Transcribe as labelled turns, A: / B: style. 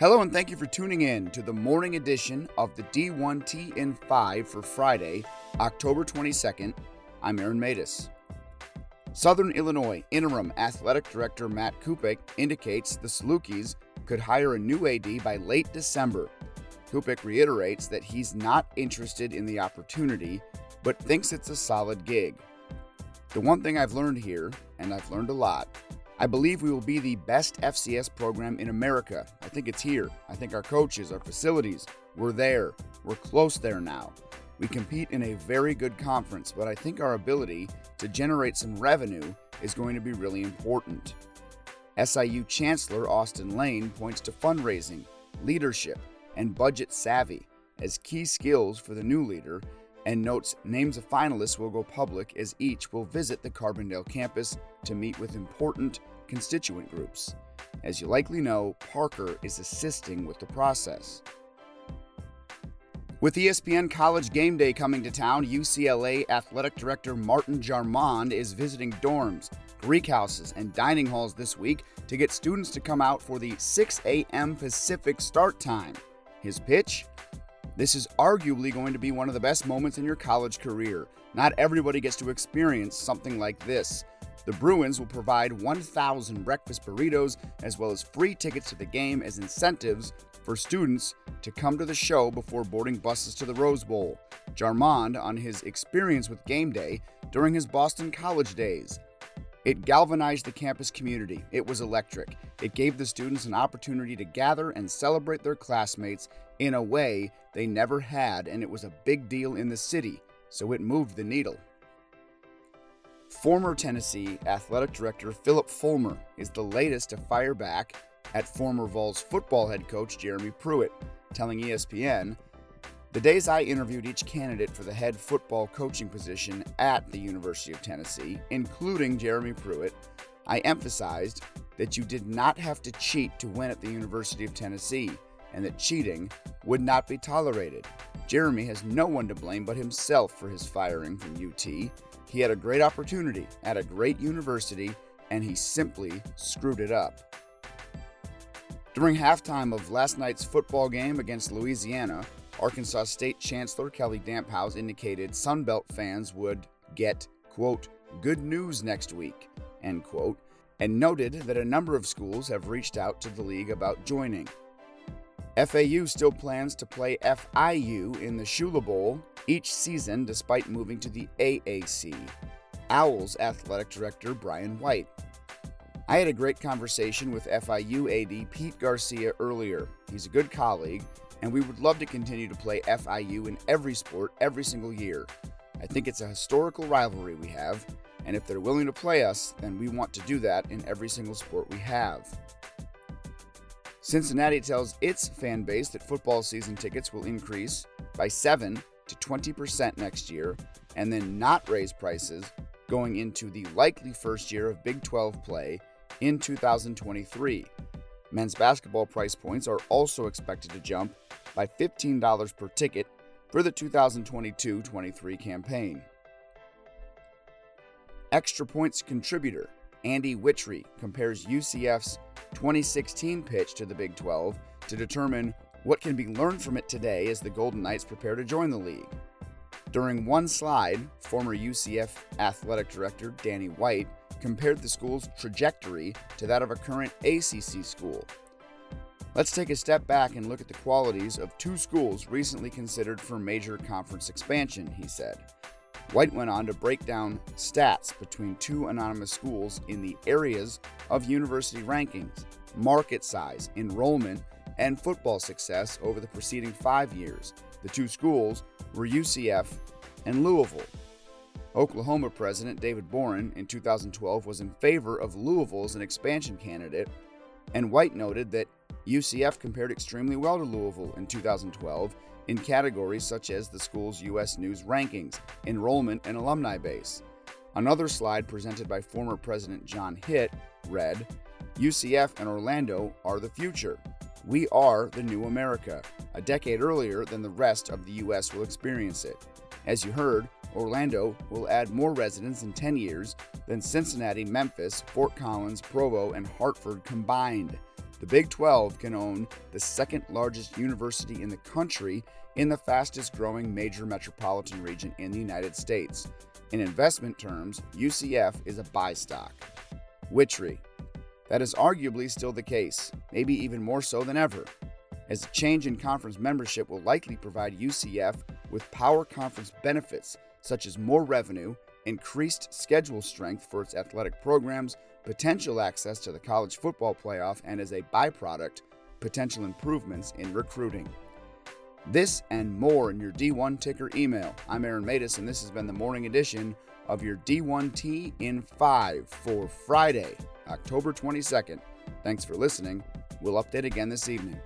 A: Hello, and thank you for tuning in to the morning edition of the D1T in 5 for Friday, October 22nd. I'm Aaron Matus. Southern Illinois Interim Athletic Director Matt Kupik indicates the Salukis could hire a new AD by late December. Kupik reiterates that he's not interested in the opportunity, but thinks it's a solid gig. The one thing I've learned here, and I've learned a lot, I believe we will be the best FCS program in America. I think it's here. I think our coaches, our facilities, we're there. We're close there now. We compete in a very good conference, but I think our ability to generate some revenue is going to be really important. SIU Chancellor Austin Lane points to fundraising, leadership, and budget savvy as key skills for the new leader and notes names of finalists will go public as each will visit the Carbondale campus to meet with important constituent groups. As you likely know, Parker is assisting with the process. With ESPN College Game Day coming to town, UCLA Athletic Director Martin Jarmond is visiting dorms, Greek houses, and dining halls this week to get students to come out for the 6 a.m. Pacific start time. His pitch? This is arguably going to be one of the best moments in your college career. Not everybody gets to experience something like this. The Bruins will provide 1,000 breakfast burritos as well as free tickets to the game as incentives for students to come to the show before boarding buses to the Rose Bowl. Jarmond on his experience with game day during his Boston college days. It galvanized the campus community. It was electric. It gave the students an opportunity to gather and celebrate their classmates in a way they never had, and it was a big deal in the city, so it moved the needle. Former Tennessee athletic director Phillip Fulmer is the latest to fire back at former Vols football head coach Jeremy Pruitt, telling ESPN the days I interviewed each candidate for the head football coaching position at the University of Tennessee, including Jeremy Pruitt, I emphasized that you did not have to cheat to win at the University of Tennessee and that cheating would not be tolerated. Jeremy has no one to blame but himself for his firing from UT. He had a great opportunity at a great university and he simply screwed it up. During halftime of last night's football game against Louisiana, Arkansas State Chancellor Kelly Damphousse indicated Sunbelt fans would get, quote, good news next week, end quote, and noted that a number of schools have reached out to the league about joining. FAU still plans to play FIU in the Shula Bowl each season despite moving to the AAC. Owls athletic director Brian White. I had a great conversation with FIU AD Pete Garcia earlier. He's a good colleague and we would love to continue to play FIU in every sport every single year. I think it's a historical rivalry we have, and if they're willing to play us, then we want to do that in every single sport we have. Cincinnati tells its fan base that football season tickets will increase by 7 to 20% next year and then not raise prices going into the likely first year of Big 12 play in 2023. Men's basketball price points are also expected to jump by $15 per ticket for the 2022 23 campaign. Extra points contributor Andy Wittry compares UCF's 2016 pitch to the Big 12 to determine what can be learned from it today as the Golden Knights prepare to join the league. During one slide, former UCF athletic director Danny White compared the school's trajectory to that of a current ACC school. Let's take a step back and look at the qualities of two schools recently considered for major conference expansion, he said. White went on to break down stats between two anonymous schools in the areas of university rankings, market size, enrollment, and football success over the preceding five years. The two schools were UCF and Louisville. Oklahoma President David Boren in 2012 was in favor of Louisville as an expansion candidate, and White noted that UCF compared extremely well to Louisville in 2012 in categories such as the school's U.S. News rankings, enrollment, and alumni base. Another slide presented by former President John Hitt read UCF and Orlando are the future. We are the new America, a decade earlier than the rest of the U.S. will experience it. As you heard, Orlando will add more residents in 10 years than Cincinnati, Memphis, Fort Collins, Provo, and Hartford combined. the Big 12 can own the second largest university in the country in the fastest growing major metropolitan region in the United States. In investment terms, UCF is a buy stock. Wittry. That is arguably still the case, maybe even more so than ever, as a change in conference membership will likely provide UCF with power conference benefits such as more revenue, increased schedule strength for its athletic programs, potential access to the college football playoff, and as a byproduct, potential improvements in recruiting. This and more in your D1 Ticker email. I'm Aaron Matus, and this has been the morning edition of your D1T in 5 for Friday, October 22nd. Thanks for listening. We'll update again this evening.